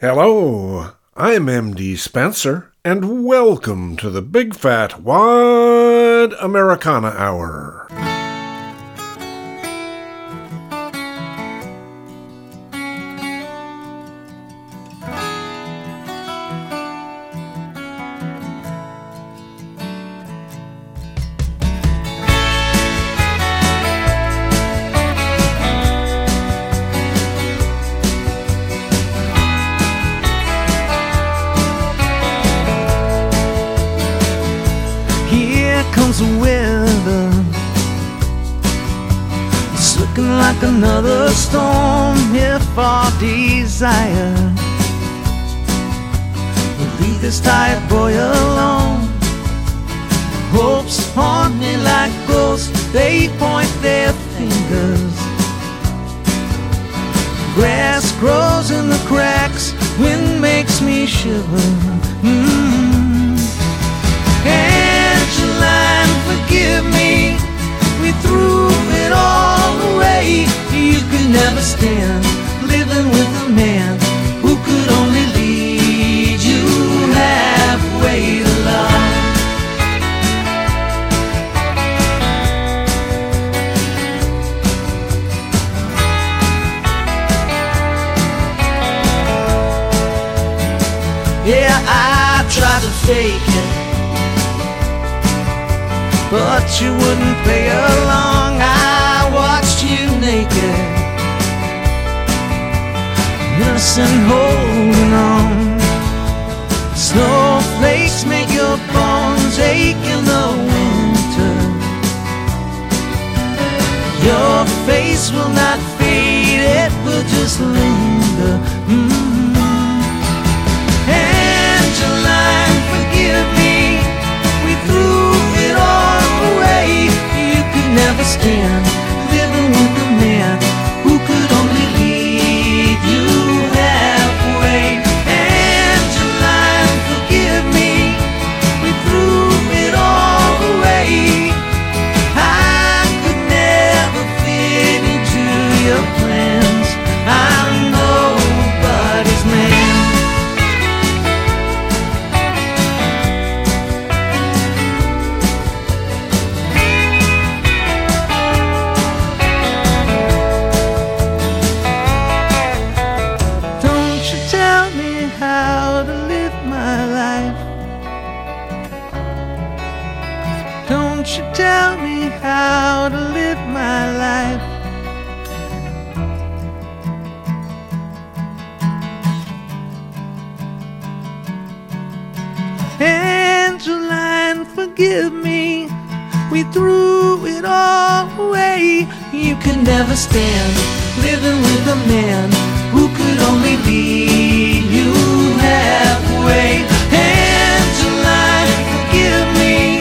Hello, I'm MD Spenser, and welcome to the Big Fat Wide Americana Hour. Won't you tell me how to live my life? Angeline, forgive me. We threw it all away. You can never stand living with a man who could only be you halfway. Angeline, forgive me.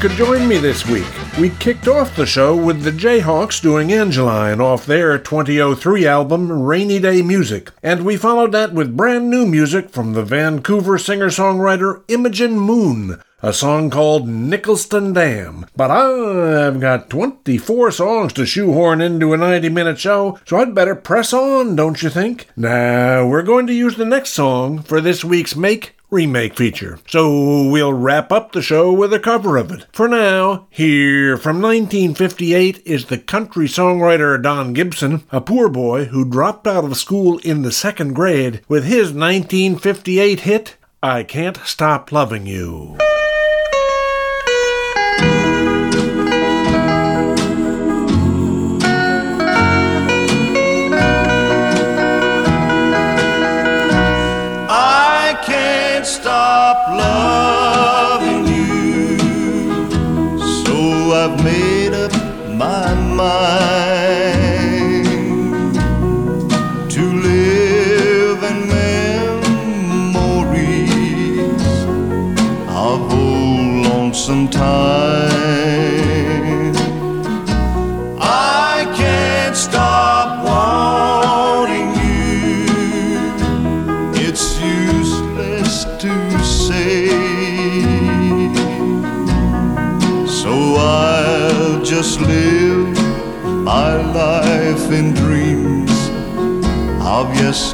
Could join me this week. We kicked off the show with the Jayhawks doing Angeline off their 2003 album Rainy Day Music, and we followed that with brand new music from the Vancouver singer songwriter Imogen Moon, a song called Nicholson Dam. But I've got 24 songs to shoehorn into a 90 minute show, so I'd better press on, don't you think? Now, we're going to use the next song for this week's Make remake feature. So we'll wrap up the show with a cover of it. For now, here from 1958 is the country songwriter Don Gibson, a poor boy who dropped out of school in the second grade with his 1958 hit, I Can't Stop Loving You.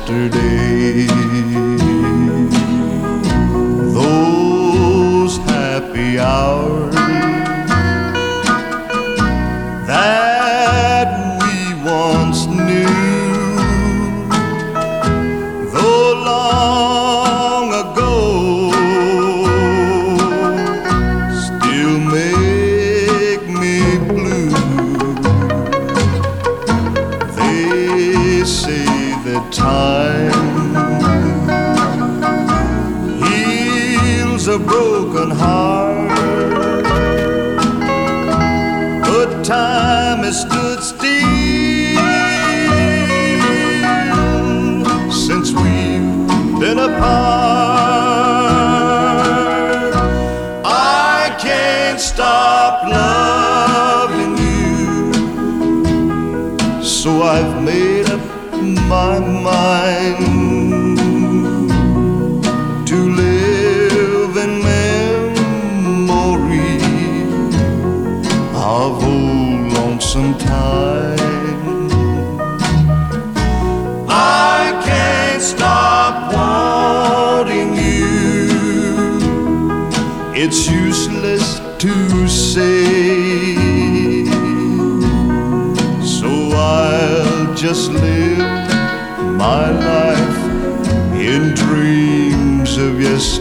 Yesterday.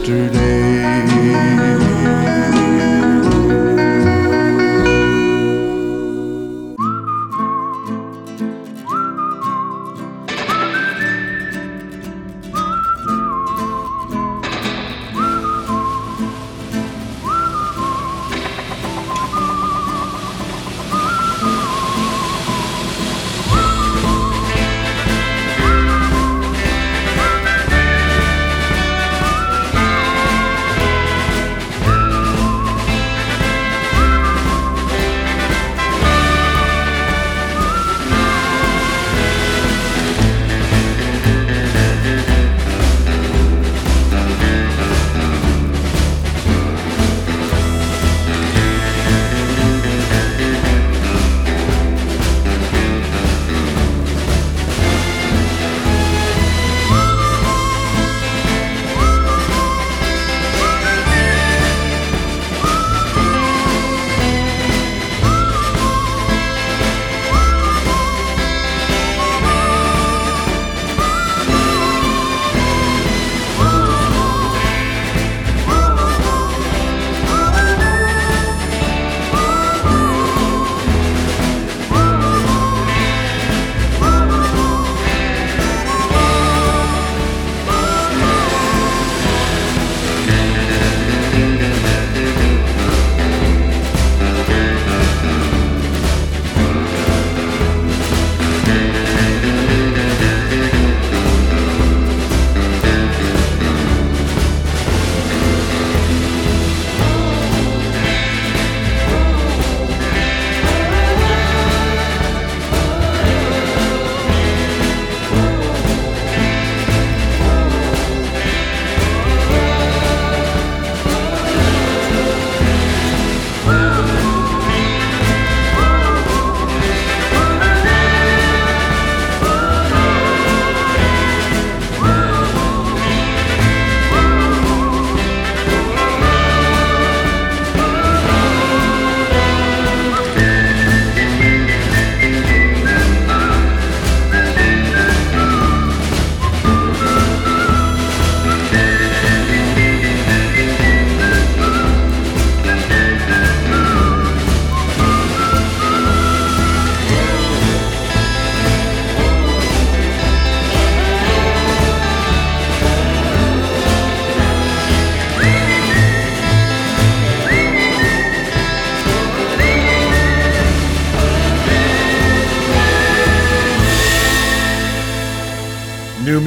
Yesterday.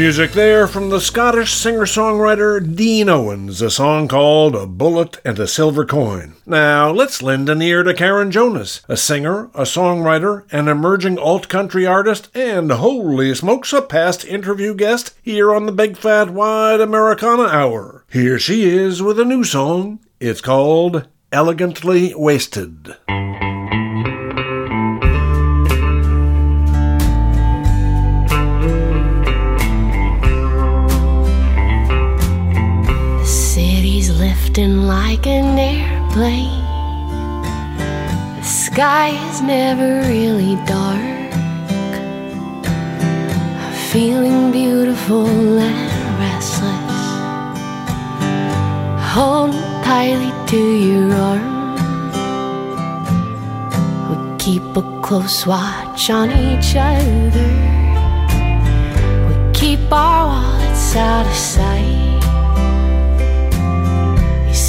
Music there from the Scottish singer songwriter Dean Owens, a song called A Bullet and a Silver Coin. Now, let's lend an ear to Karen Jonas, a singer, a songwriter, an emerging alt country artist, and holy smokes, a past interview guest here on the Big Fat Wide Americana Hour. Here she is with a new song. It's called Elegantly Wasted. City's lifting like an airplane. The sky is never really dark. Feeling beautiful and restless. Holding tightly to your arm. We keep a close watch on each other. We keep our wallets out of sight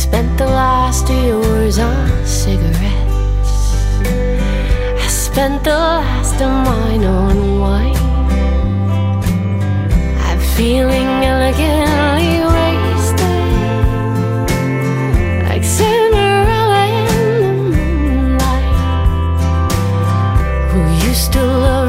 spent the last two years on cigarettes. I spent the last of mine on wine. I'm feeling elegantly wasted, like Cinderella in the moonlight. Who used to love?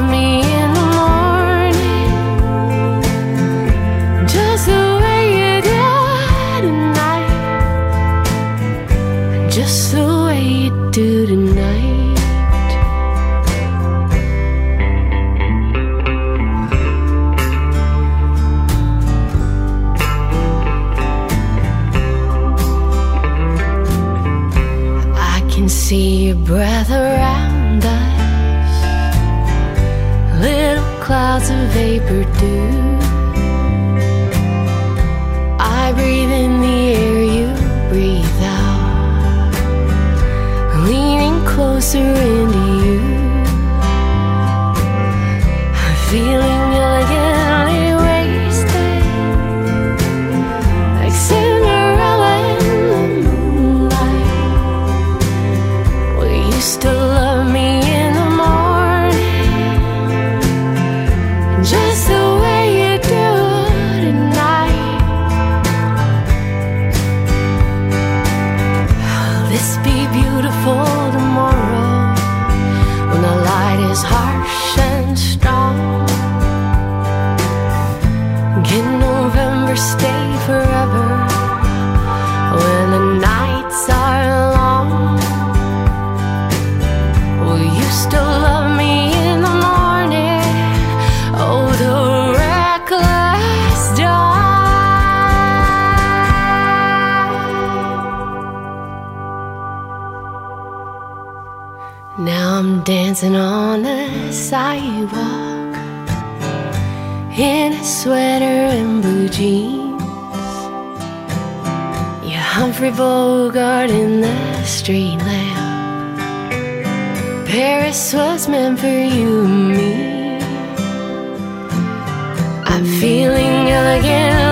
they produce. dancing on the sidewalk in a sweater and blue jeans. You're Humphrey Bogart in the street lamp. Paris was meant for you and me. I'm feeling elegant.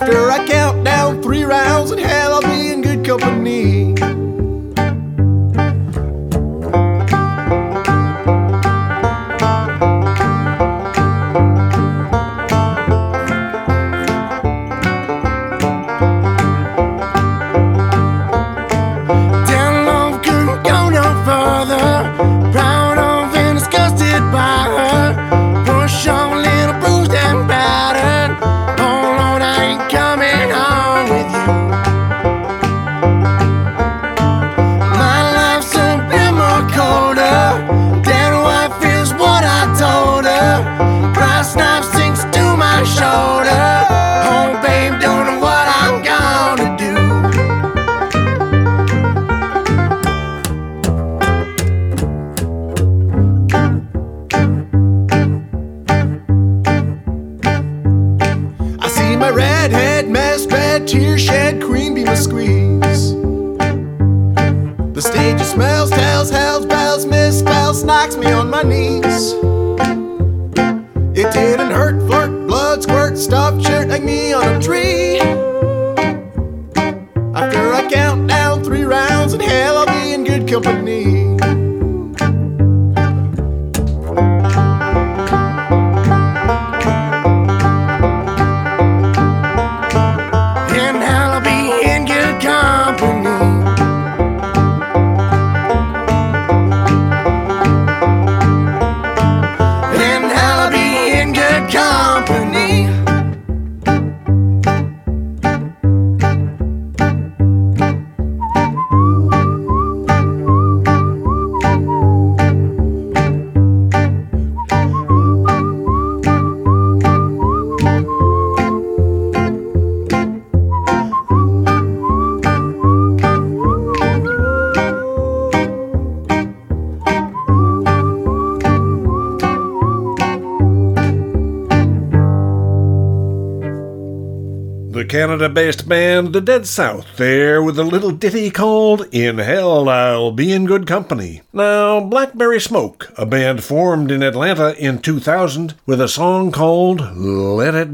After I count down three rounds and hell. best band, the Dead South, there with a little ditty called In Hell I'll Be in Good Company. Now, Blackberry Smoke, a band formed in Atlanta in 2000 with a song called Let It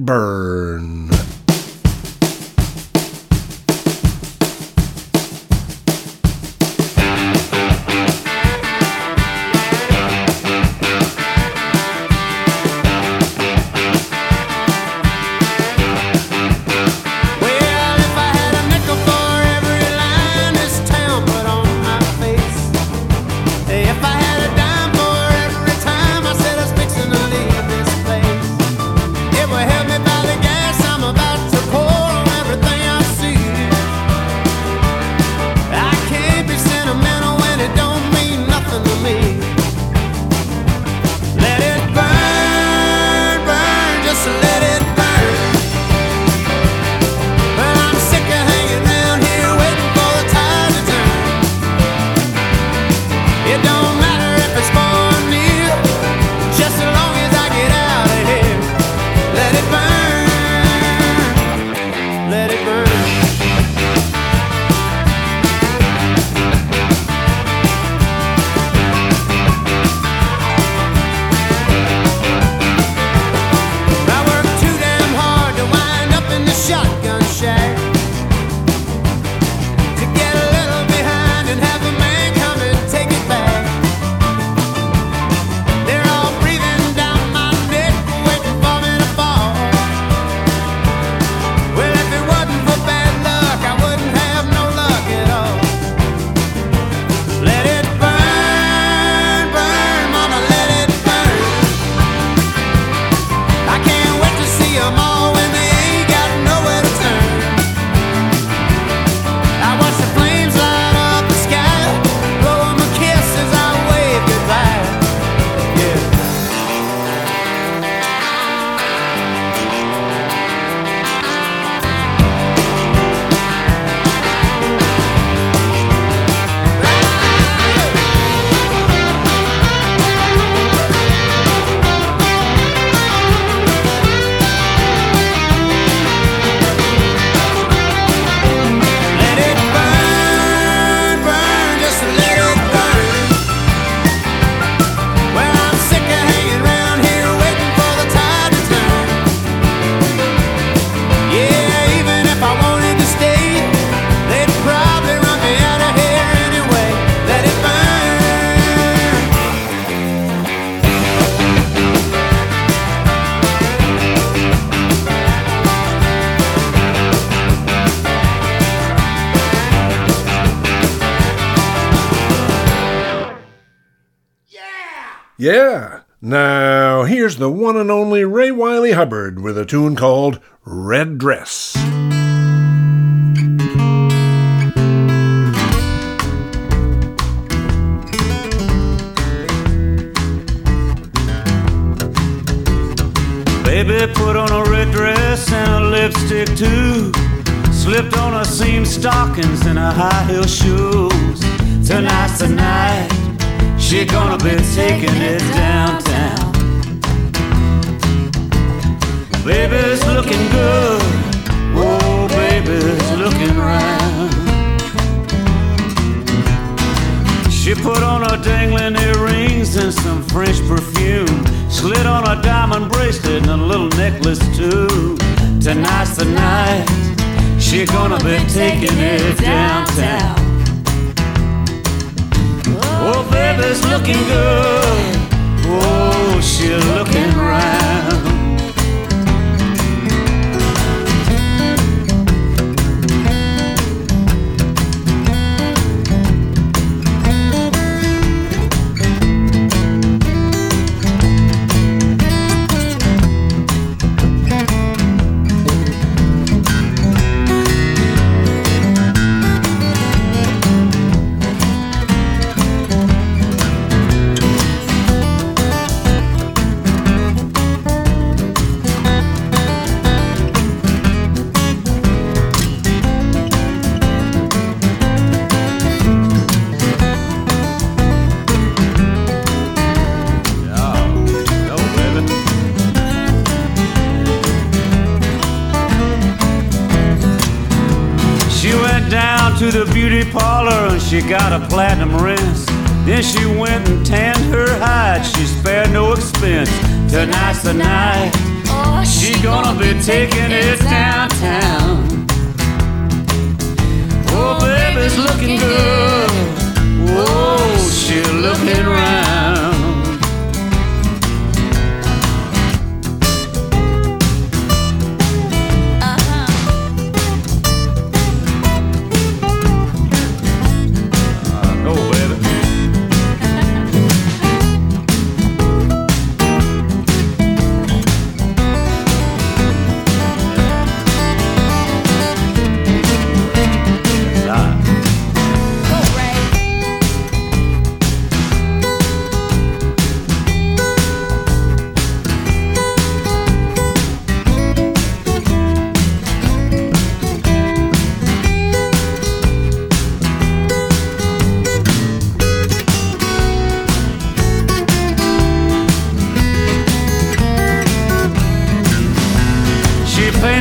Baby put on a red dress and a lipstick too. Slipped on her seam stockings and her high heel shoes. Tonight's the night. She gonna be taking it downtown. Baby's looking good. Whoa, baby's looking round. She put on her dangling earrings and some French perfume. Slid on a diamond bracelet and a little necklace too. Tonight's the night. She gonna be taking it downtown. Oh, baby's looking good. Oh, she's looking round. She got a platinum rinse. Then she went and tanned her hide. She spared no expense. Tonight's the night. She gonna be taking it downtown. Oh, baby's looking good. Oh, she's looking round.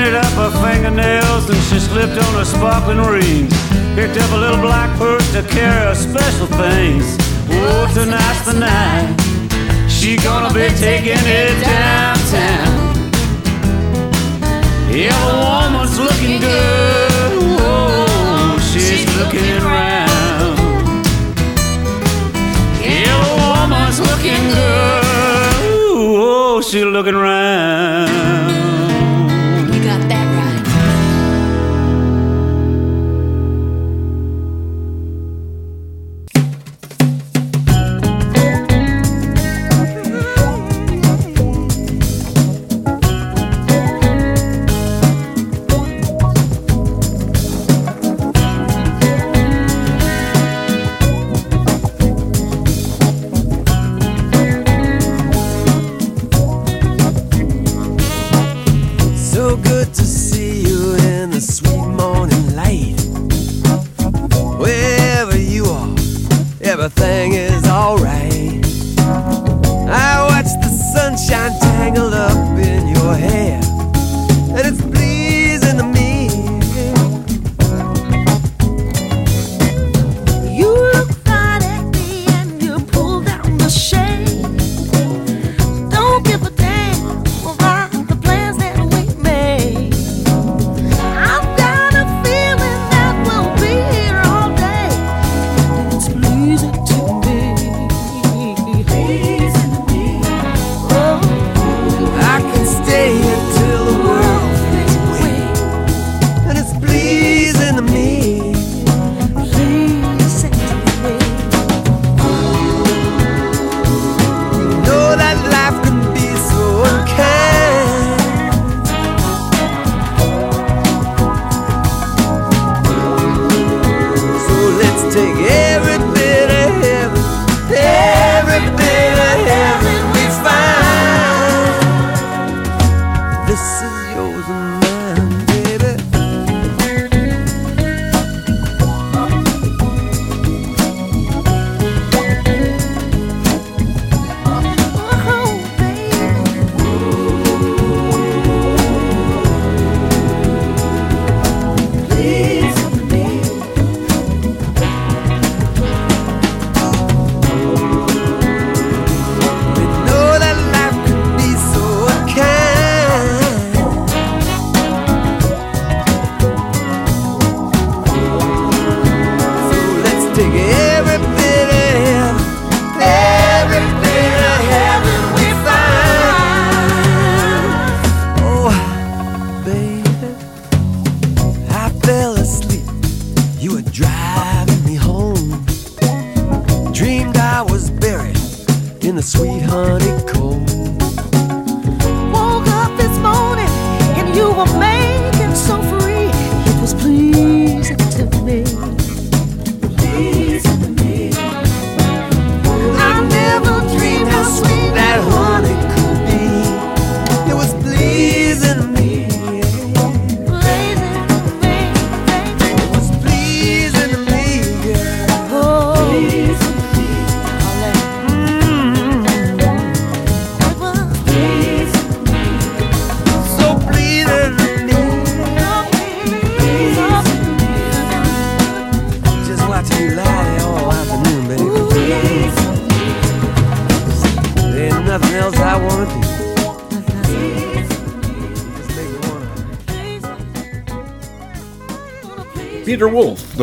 Painted up her fingernails and she slipped on her sparkling rings. Picked up a little black purse to carry her special things. Oh, tonight's the night. She gonna be taking it downtown. Yeah, the woman's looking good. Oh, she's looking around. Yeah, the woman's looking good. Oh, she's looking around.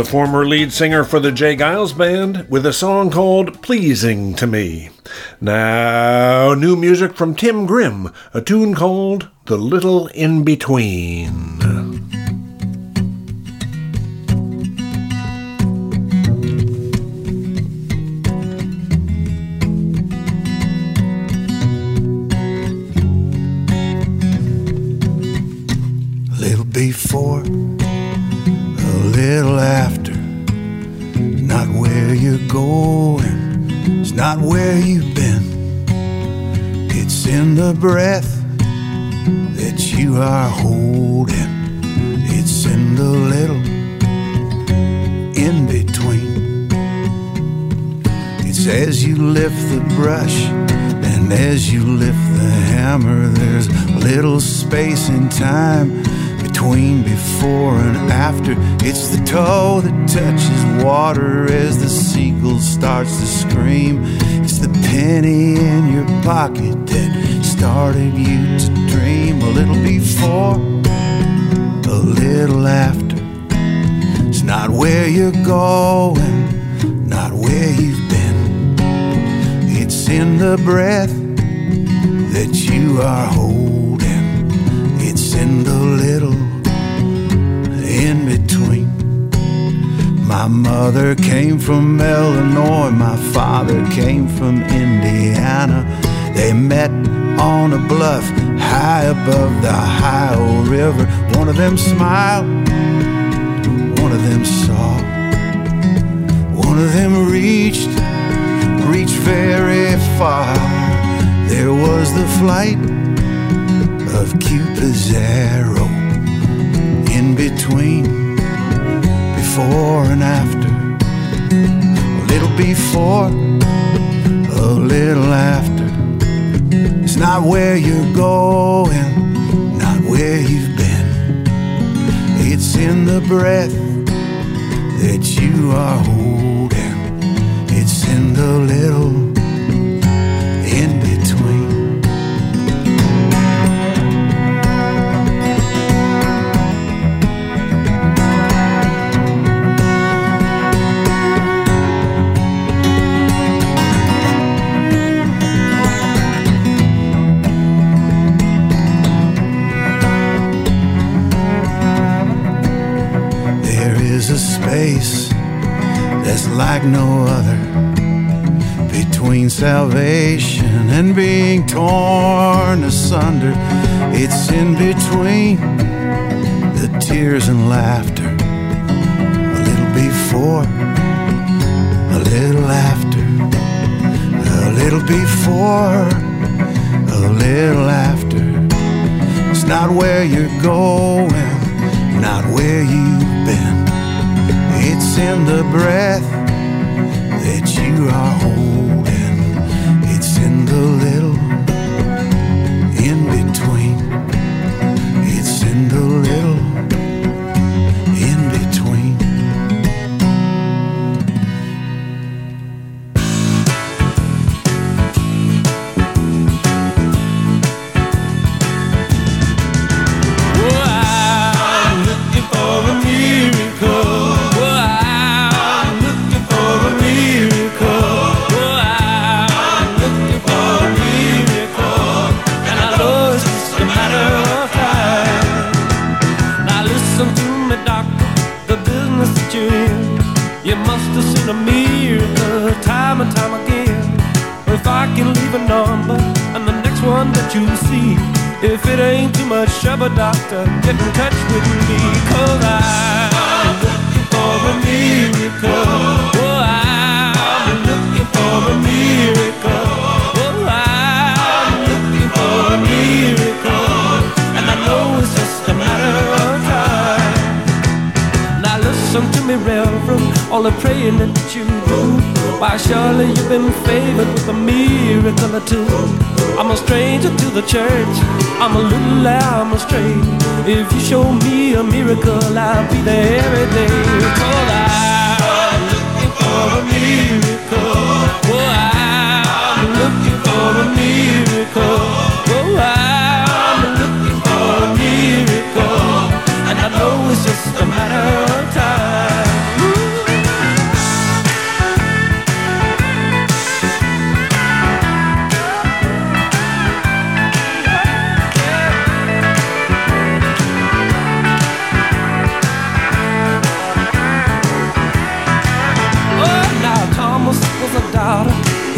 The former lead singer for the J. Geils Band, with a song called Pleasing to Me. Now, new music from Tim Grimm, a tune called The Little In Between. Starts to scream. It's the penny in your pocket that started you My mother came from Illinois, my father came from Indiana. They met on a bluff high above the Ohio River. One of them smiled, one of them saw, one of them reached, reached very far. There was the flight of Cupid's arrow in between, before and after, a little before, a little after. It's not where you're going, not where you've been. It's in the breath that you are holding. It's in the little like no other between salvation and being torn asunder. It's in between the tears and laughter. A little before, a little after, a little before, a little after. It's not where you're going, not where you've been. It's in the breath you are holding. It's in the little a doctor, get in touch with me. Cause I'm looking for a miracle. Oh, I'm looking for a miracle. Oh, I'm looking for a miracle. And I know it's just a matter of time. Now listen to me, Reverend, all the praying that you do. Why, surely you've been favored with a miracle or two. I'm a stranger to the church, I'm a little lamb astray. If you show me a miracle, I'll be there every day. Cause I'm looking for a miracle. Oh, I'm looking for a miracle. Oh, I'm looking for a miracle. And I know it's just a matter of time.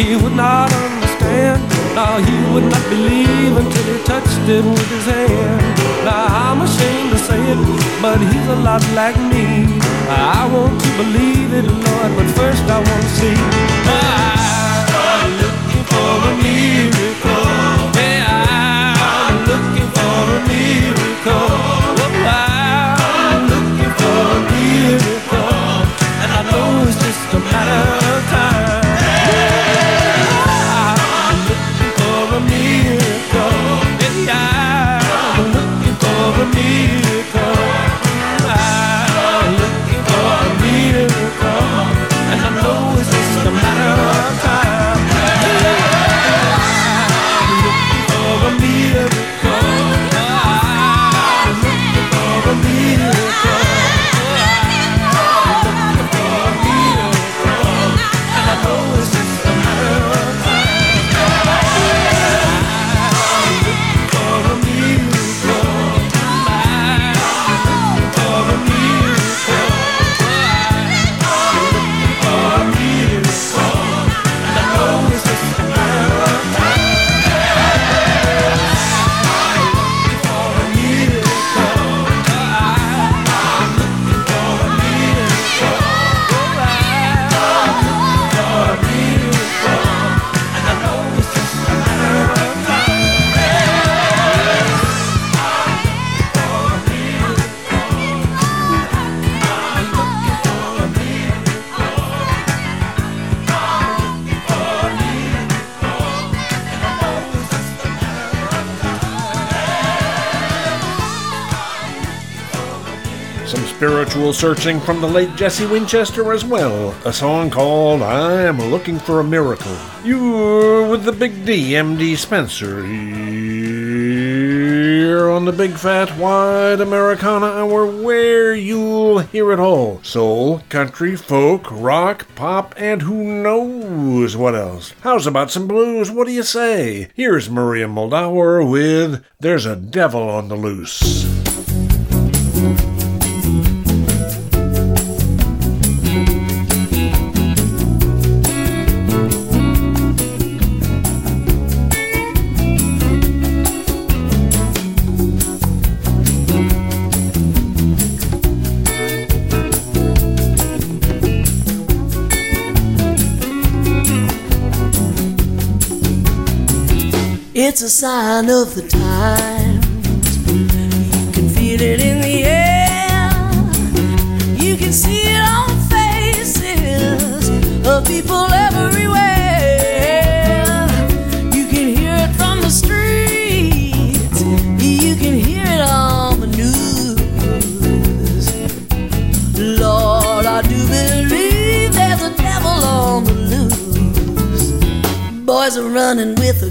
He would not understand. Now he would not believe until he touched it with his hand. Now I'm ashamed to say it, but he's a lot like me. I want to believe it, Lord, but first I want to see. I'm looking for a miracle. Yeah, I'm looking for a miracle. I'm looking for a miracle. And I know it's just a matter of time. Looking Some spiritual searching from the late Jesse Winchester as well. A song called I Am Looking for a Miracle. You're with the Big D, MD Spenser, here on the Big Fat Wide Americana Hour, where you'll hear it all soul, country, folk, rock, pop, and who knows what else. How's about some blues? What do you say? Here's Maria Muldaur with There's a Devil on the Loose. It's a sign of the times. You can feel it in the air. You can see it on faces of people everywhere. You can hear it from the streets. You can hear it on the news. Lord, I do believe there's a devil on the loose. Boys are running with a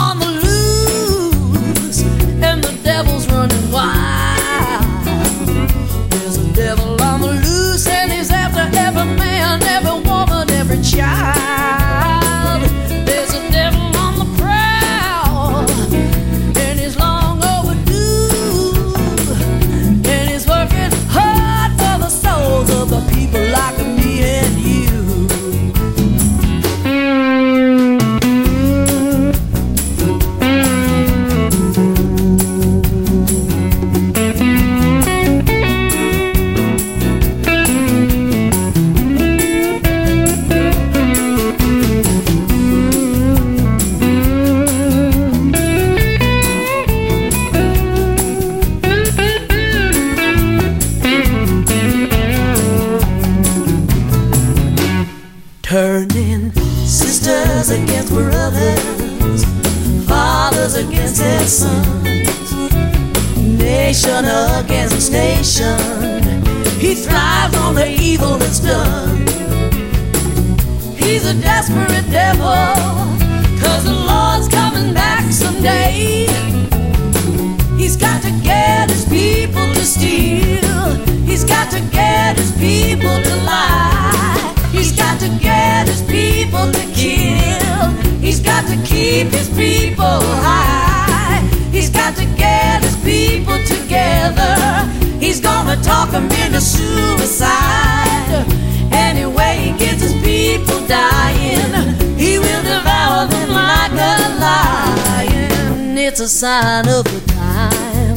man, every woman, every child. Turning sisters against brothers, fathers against their sons, nation against nation. He thrives on the evil that's done. He's a desperate devil, cause the Lord's coming back someday. He's got to get his people to steal. He's got to get his people to lie. He's got to get his people to kill. He's got to keep his people high. He's got to get his people together. He's gonna talk them into suicide. Anyway, he gets his people dying. He will devour them like a lion. It's a sign of the times.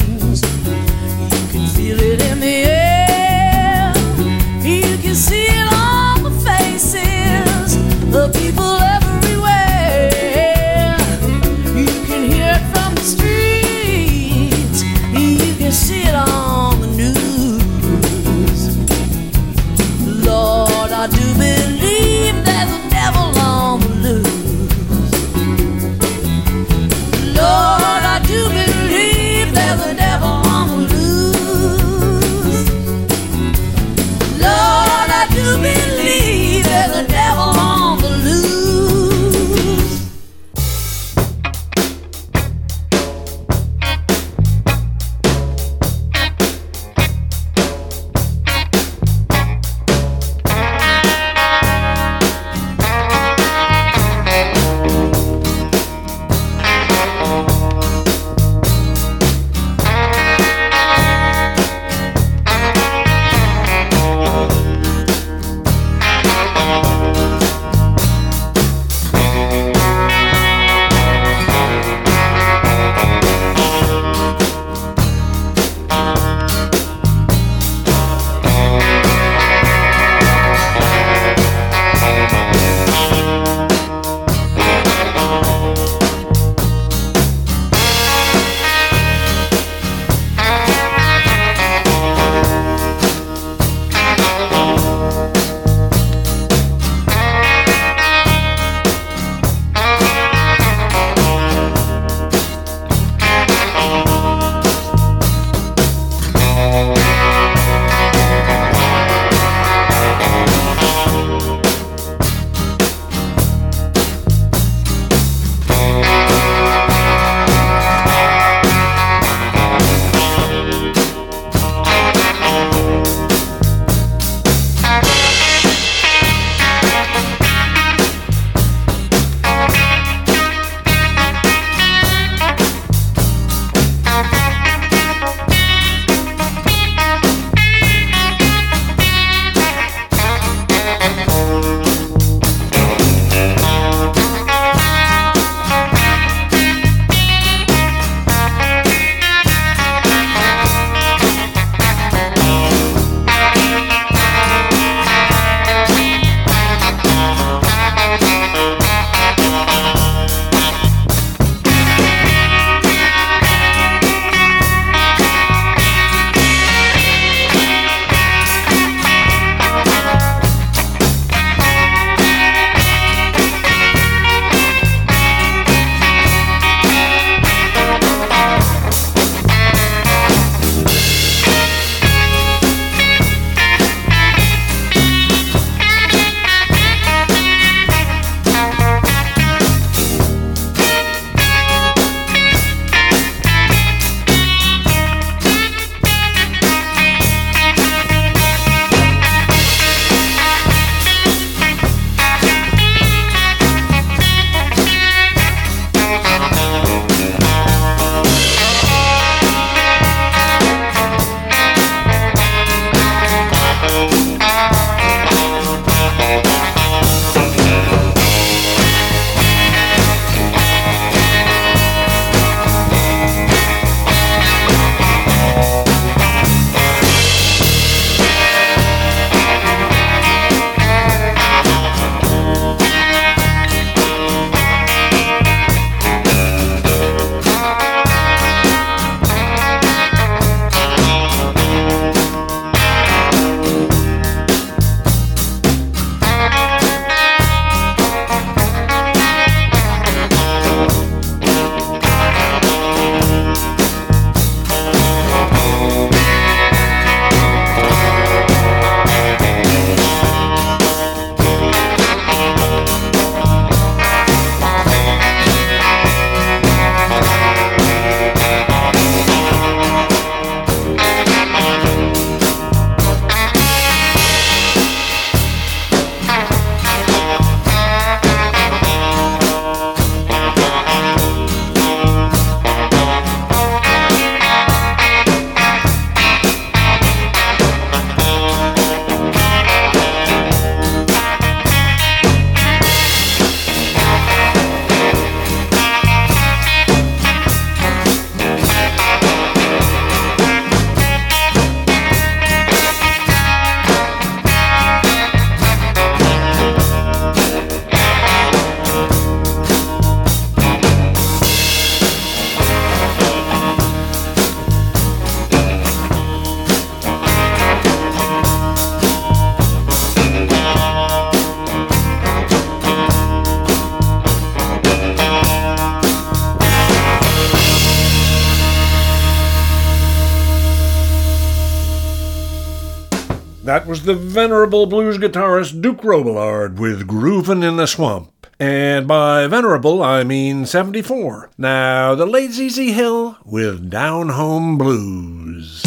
the venerable blues guitarist Duke Robillard with Groovin' in the Swamp. And by venerable, I mean 74. Now, the late ZZ Hill with Down Home Blues.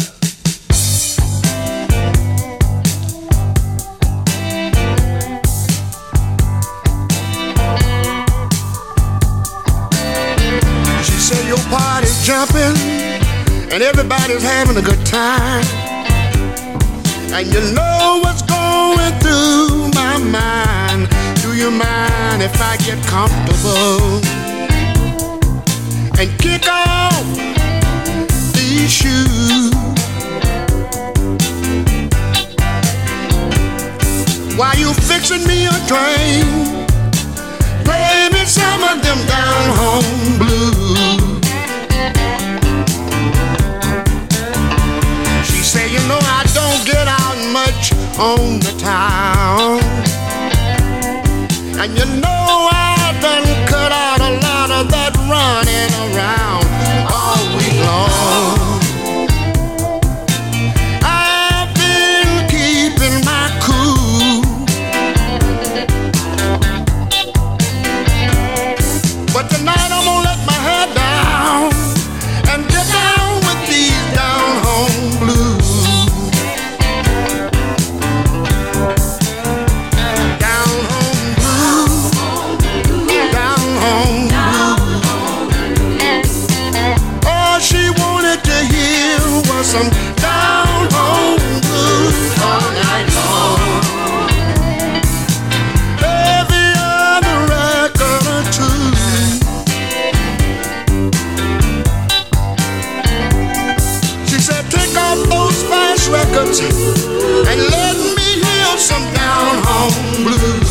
She said your party's jumping and everybody's having a good time. And you know what's going through my mind. Do you mind if I get comfortable and kick off these shoes? While you fixing me a drink, play me some of them down home blues. on the town. And you know I done cut out a lot of that run. records and let me hear some down home blues.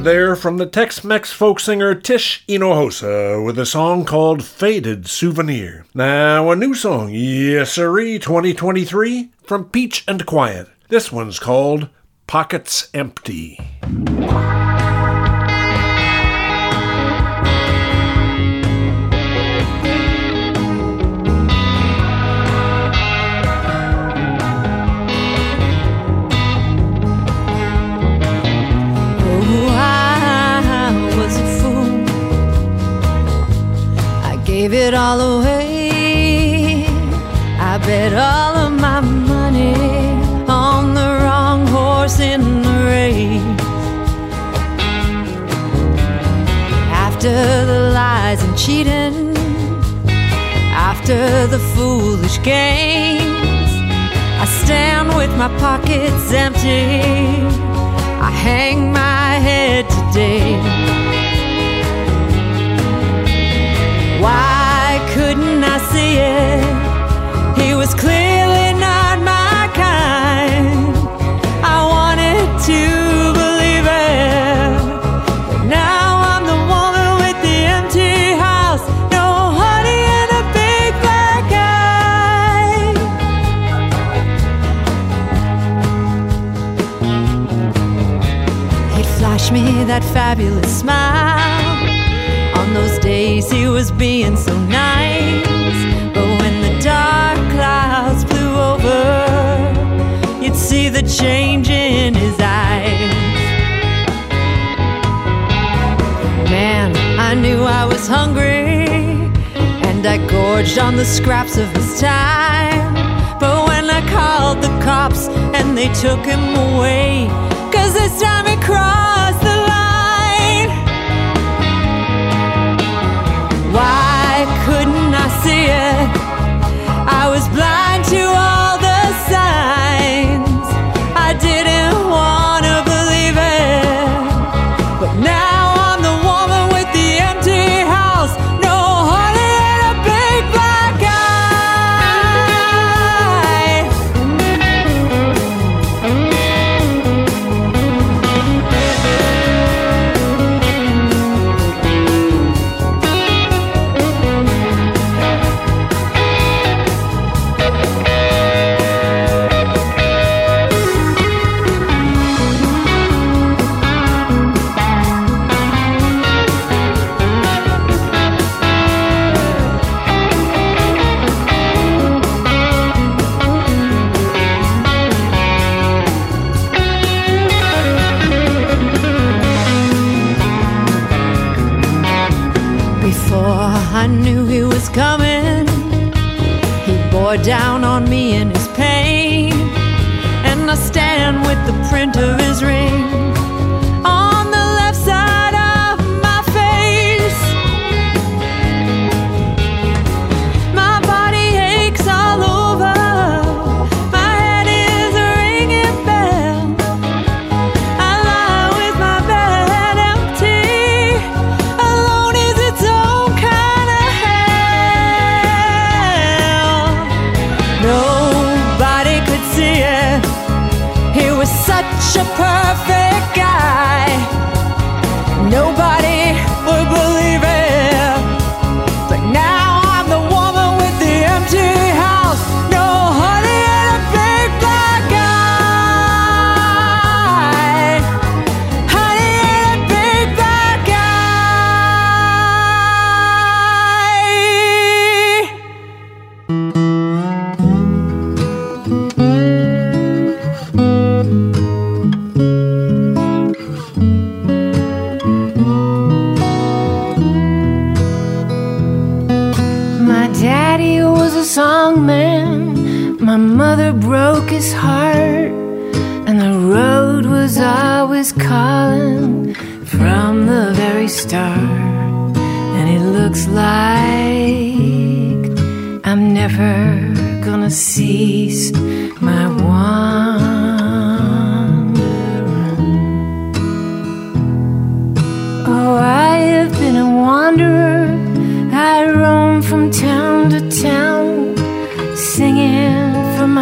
Heard there from the Tex Mex folk singer Tish Hinojosa with a song called Faded Souvenir. Now, a new song, yes sirree, 2023, from Peach and Quiet. This one's called Pockets Empty. It all away. I bet all of my money on the wrong horse in the race. After the lies and cheating, after the foolish games, I stand with my pockets empty. I hang my head today. Why see it? He was clearly not my kind. I wanted to believe it. But now I'm the woman with the empty house. No honey and a big black eye. He'd flash me that fabulous smile. On those days he was being so nice. The change in his eyes. Man, I knew I was hungry, and I gorged on the scraps of his time. But when I called the cops and they took him away, cause this time he crossed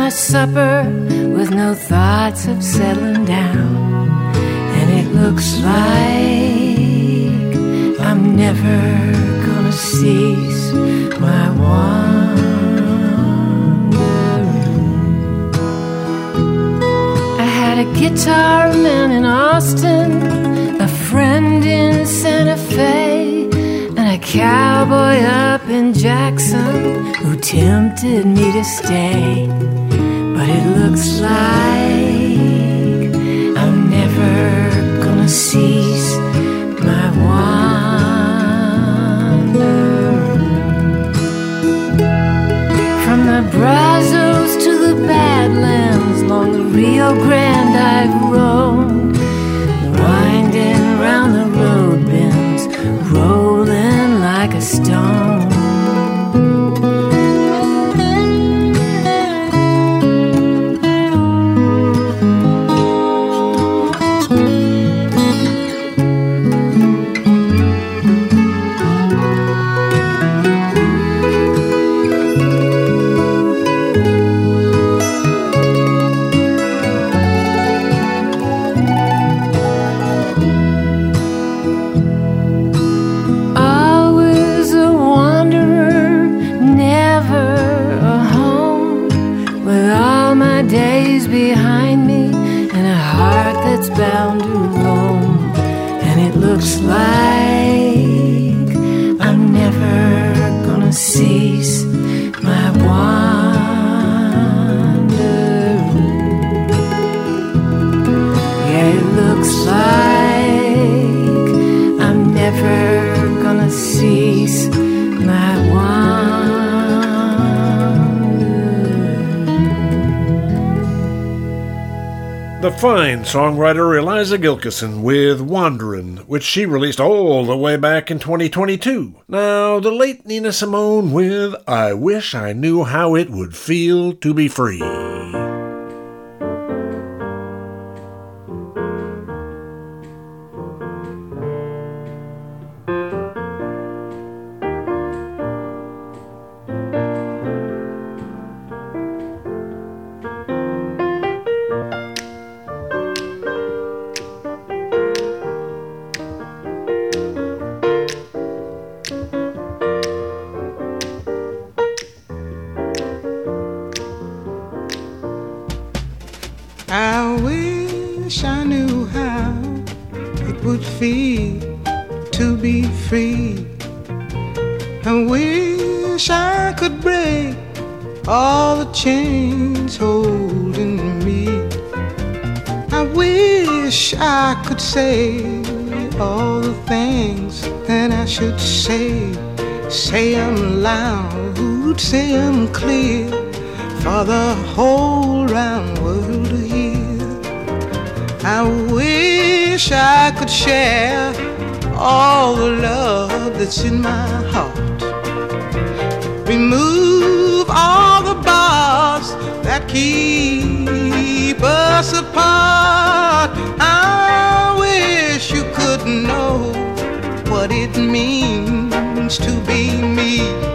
my supper with no thoughts of settling down. And it looks like I'm never gonna cease my wandering. I had a guitar man in Austin, a friend in Santa Fe, and a cowboy up in Jackson who tempted me to stay. It looks like I'm never gonna cease my wandering. From the Brazos to the Badlands, along the Rio Grande I've roamed, winding round the road bends, rolling like a stone. Fine songwriter Eliza Gilkyson with Wanderin', which she released all the way back in 2022. Now, the late Nina Simone with I Wish I Knew How It Would Feel to Be Free. to be free. I wish I could break all the chains holding me. I wish I could say all the things that I should say. Say I'm loud, say clear for the whole round world to hear. I wish I could share all the love that's in my heart. Remove all the bars that keep us apart. I wish you could know what it means to be me.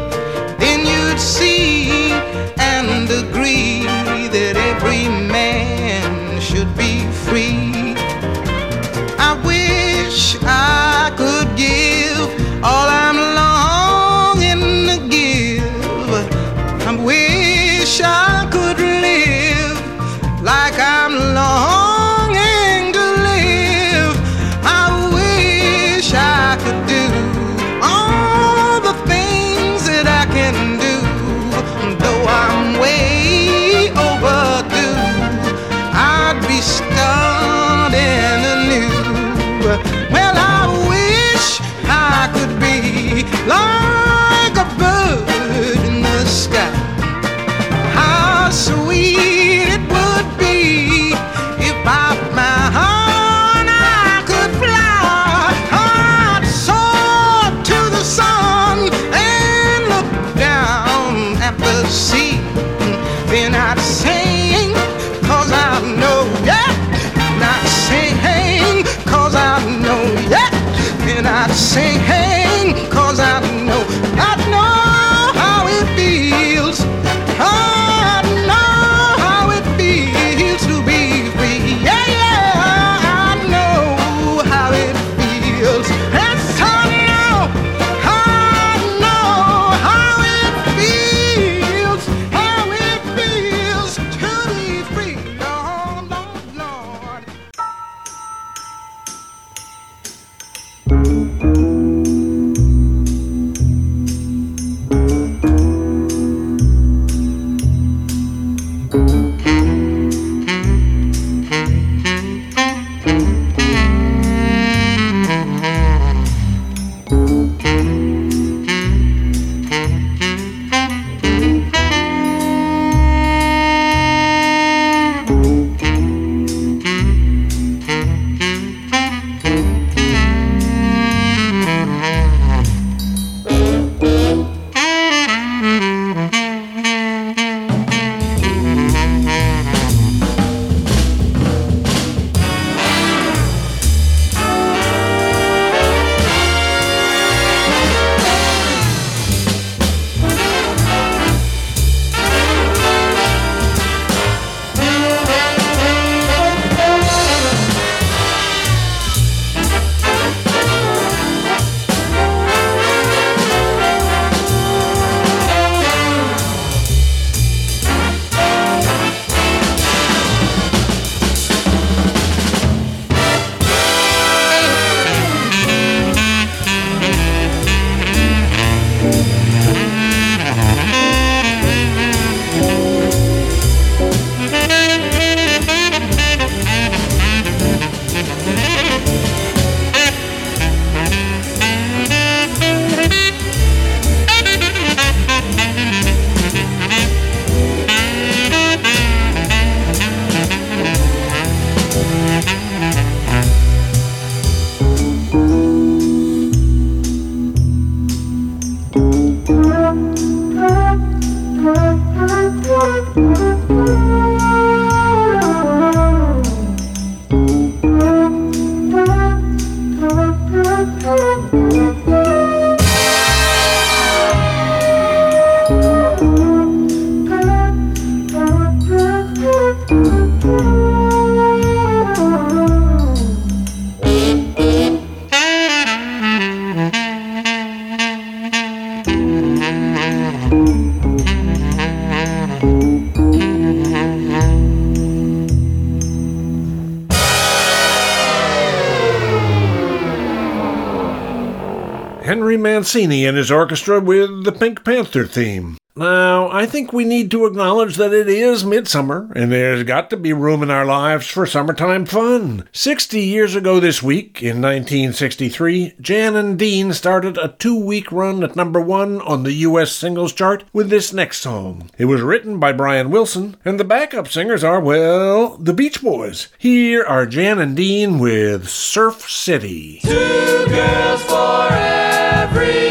Rossini and his orchestra with the Pink Panther theme. Now, I think we need to acknowledge that it is midsummer, and there's got to be room in our lives for summertime fun. Sixty years ago this week, in 1963, Jan and Dean started a two week run at number one on the U.S. singles chart with this next song. It was written by Brian Wilson, and the backup singers are, well, the Beach Boys. Here are Jan and Dean with Surf City. Two girls for every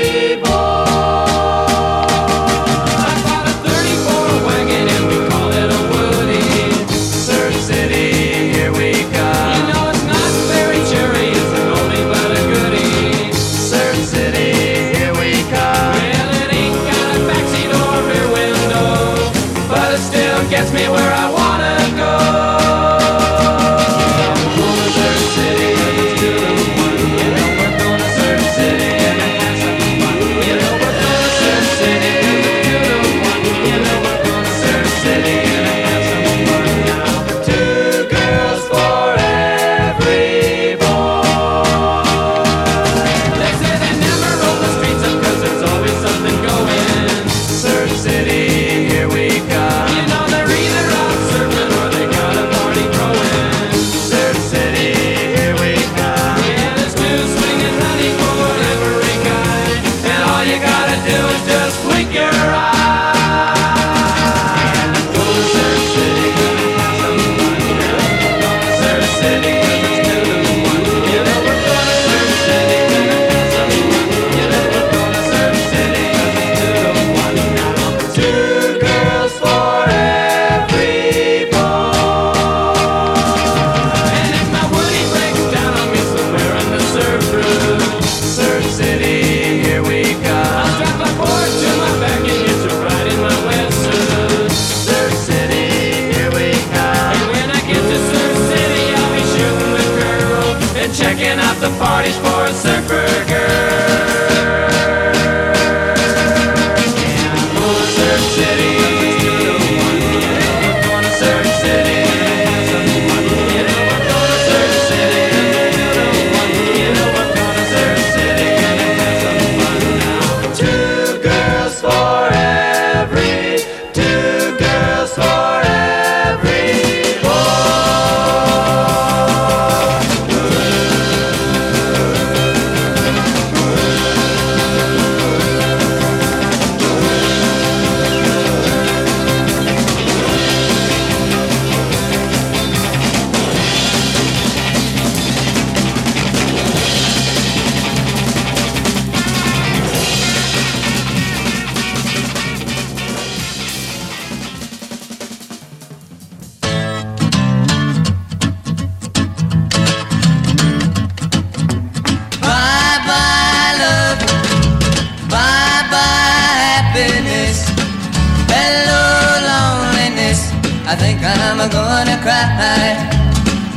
I'm gonna cry.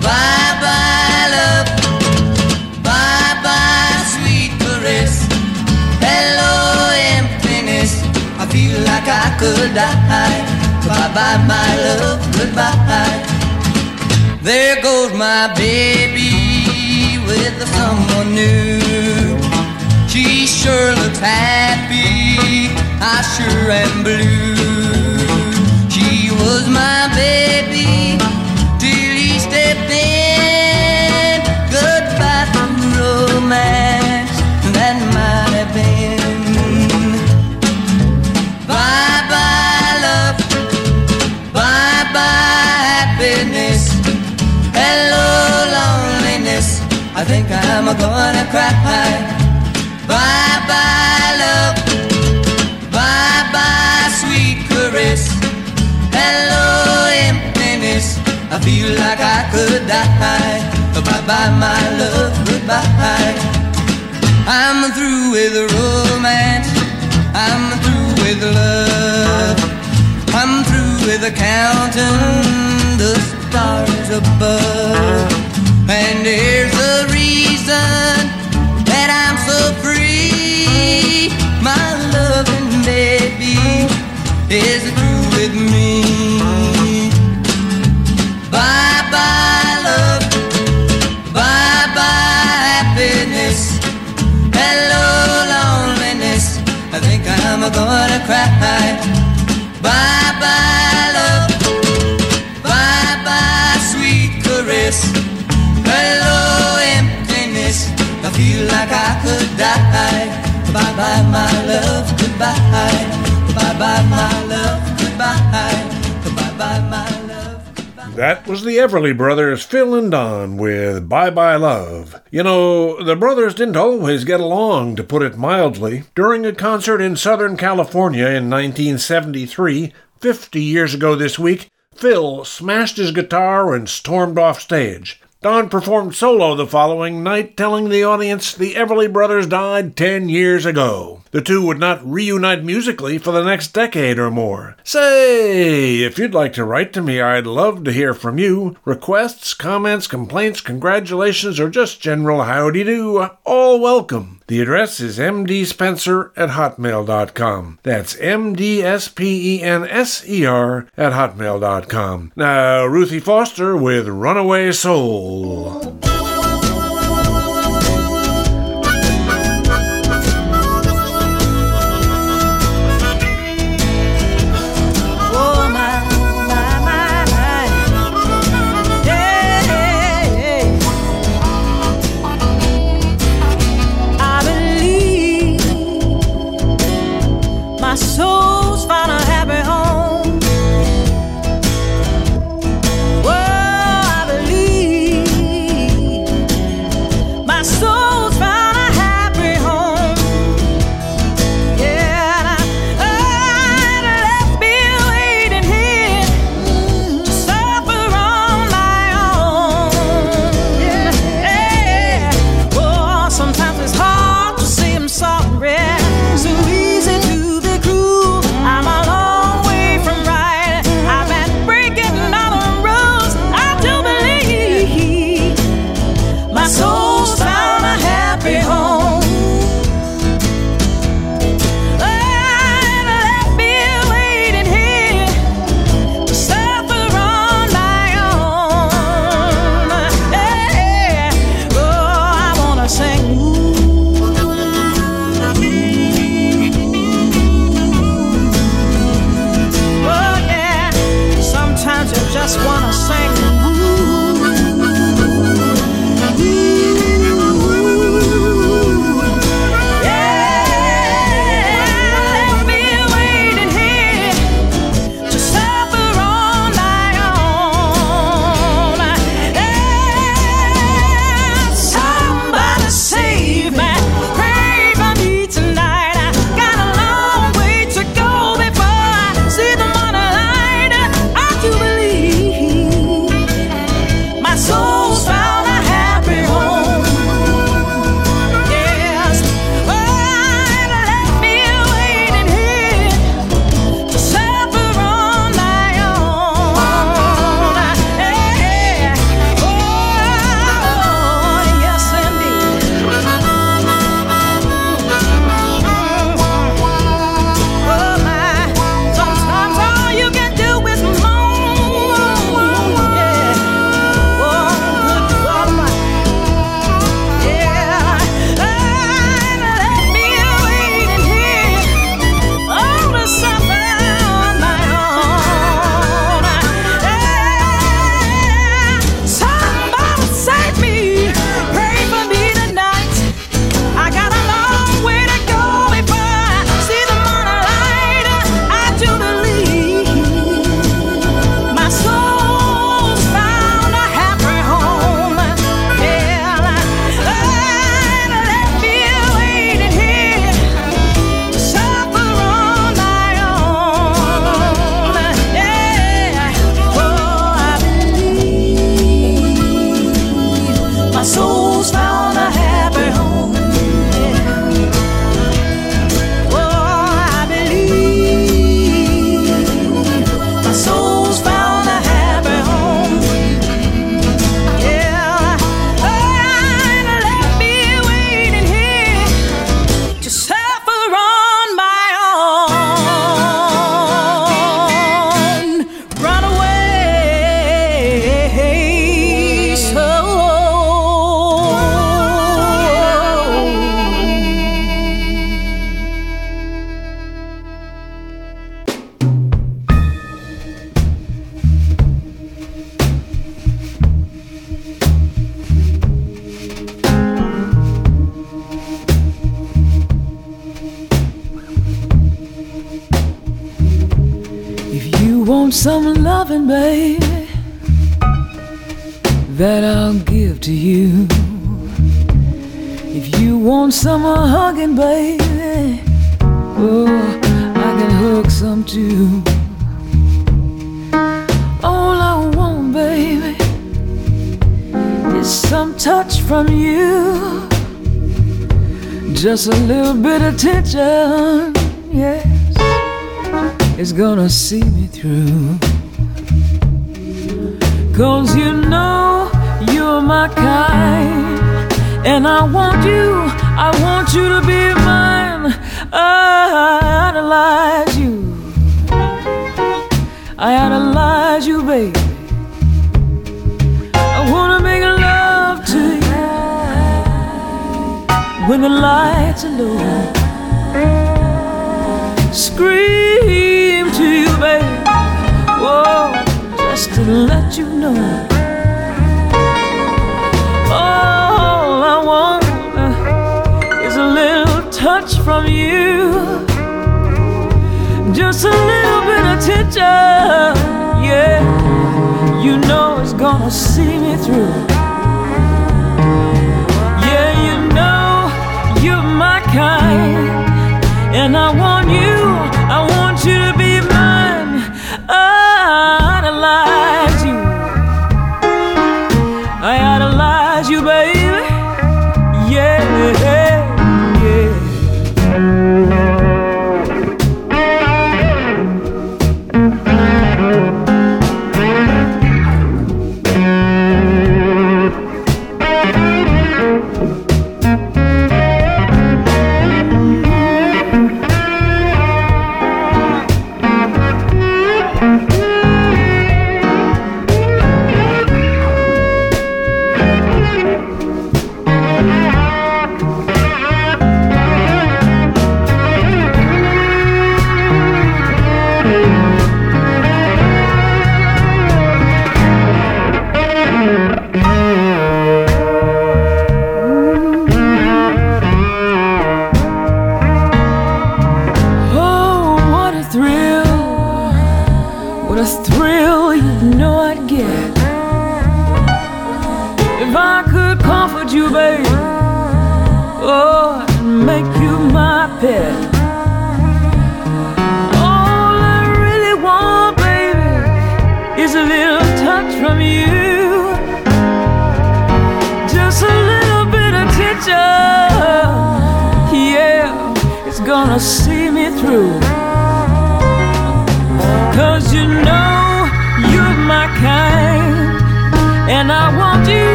Bye bye love, bye bye sweet caress, hello emptiness. I feel like I could die. Bye bye my love, goodbye. There goes my baby with someone new. She sure looks happy. I sure am blue. Think I'm gonna cry. Bye bye love. Bye bye sweet caress. Hello emptiness. I feel like I could die. Bye bye my love. Goodbye. I'm through with romance. I'm through with love. I'm through with counting the stars above. And here's the reason that I'm so free. My loving baby is through with me. Bye bye love. Bye bye happiness. Hello loneliness. I think I'm gonna cry. like I could die. Bye bye, my love, goodbye. Bye bye, my love, goodbye. Bye bye, my love. Goodbye. That was the Everly Brothers, Phil and Don, with Bye Bye Love. You know, the brothers didn't always get along, to put it mildly. During a concert in Southern California in 1973, 50 years ago this week, Phil smashed his guitar and stormed off stage. Don performed solo the following night, telling the audience the Everly Brothers died 10 years ago. The two would not reunite musically for the next decade or more. Say, if you'd like to write to me, I'd love to hear from you. Requests, comments, complaints, congratulations, or just general howdy do, all welcome. The address is mdspenser at hotmail.com. That's M-D-S-P-E-N-S-E-R at hotmail.com. Now, Ruthie Foster with Runaway Soul.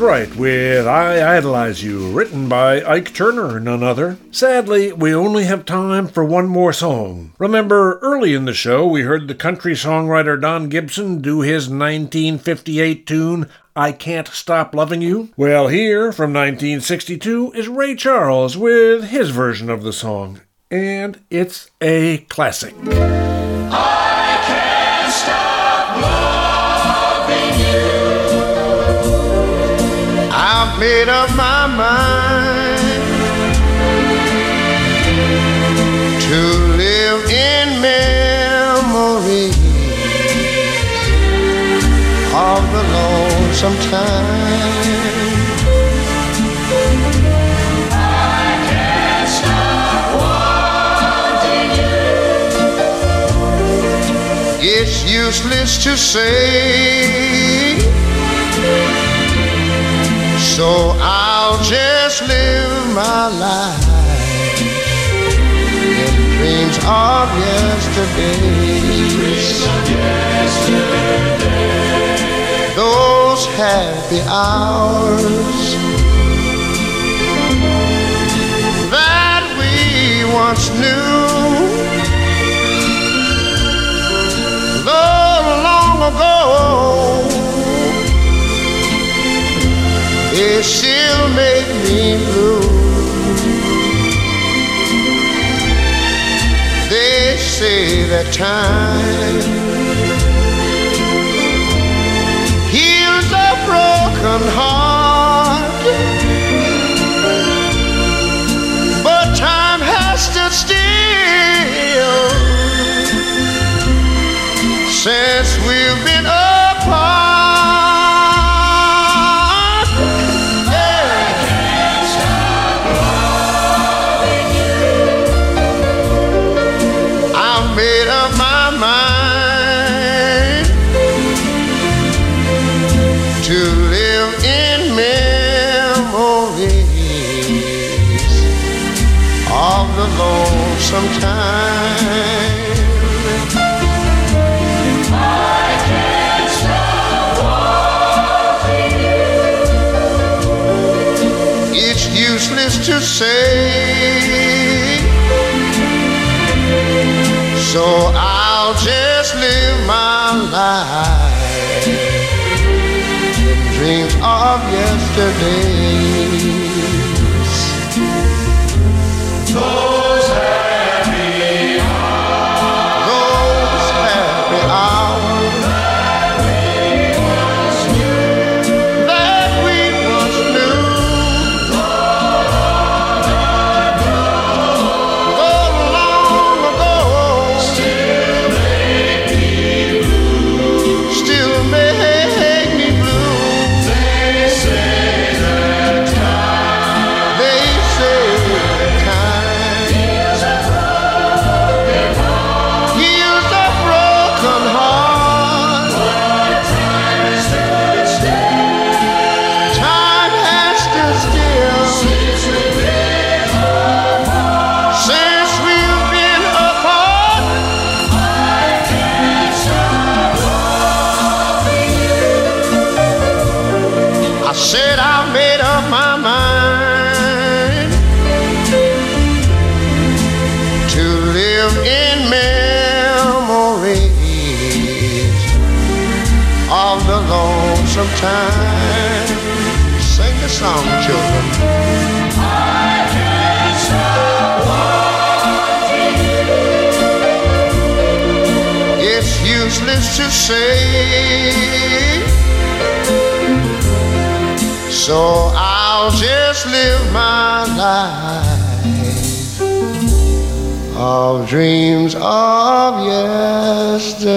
right with I Idolize You, written by Ike Turner, none other. Sadly, we only have time for one more song. Remember, early in the show, we heard the country songwriter Don Gibson do his 1958 tune, I Can't Stop Loving You? Well, here from 1962 is Ray Charles with his version of the song, and it's a classic. Made up my mind to live in memory of the lonesome time. It's useless to say, so I'll just live my life in dreams of yesterdays. Those happy hours that we once knew. Though long ago, it still make me blue. They say that time to say. So I'll just live my life in dreams of yesterdays. Dreams of yesterday.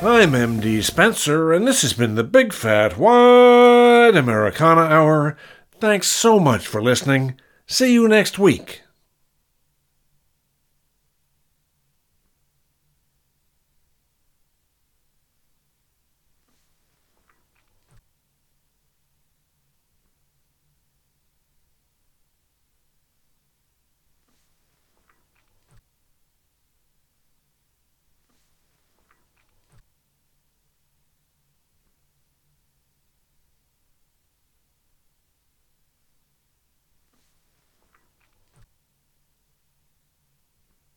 I'm MD Spenser, and this has been the Big Fat Wide Americana Hour. Thanks so much for listening. See you next week.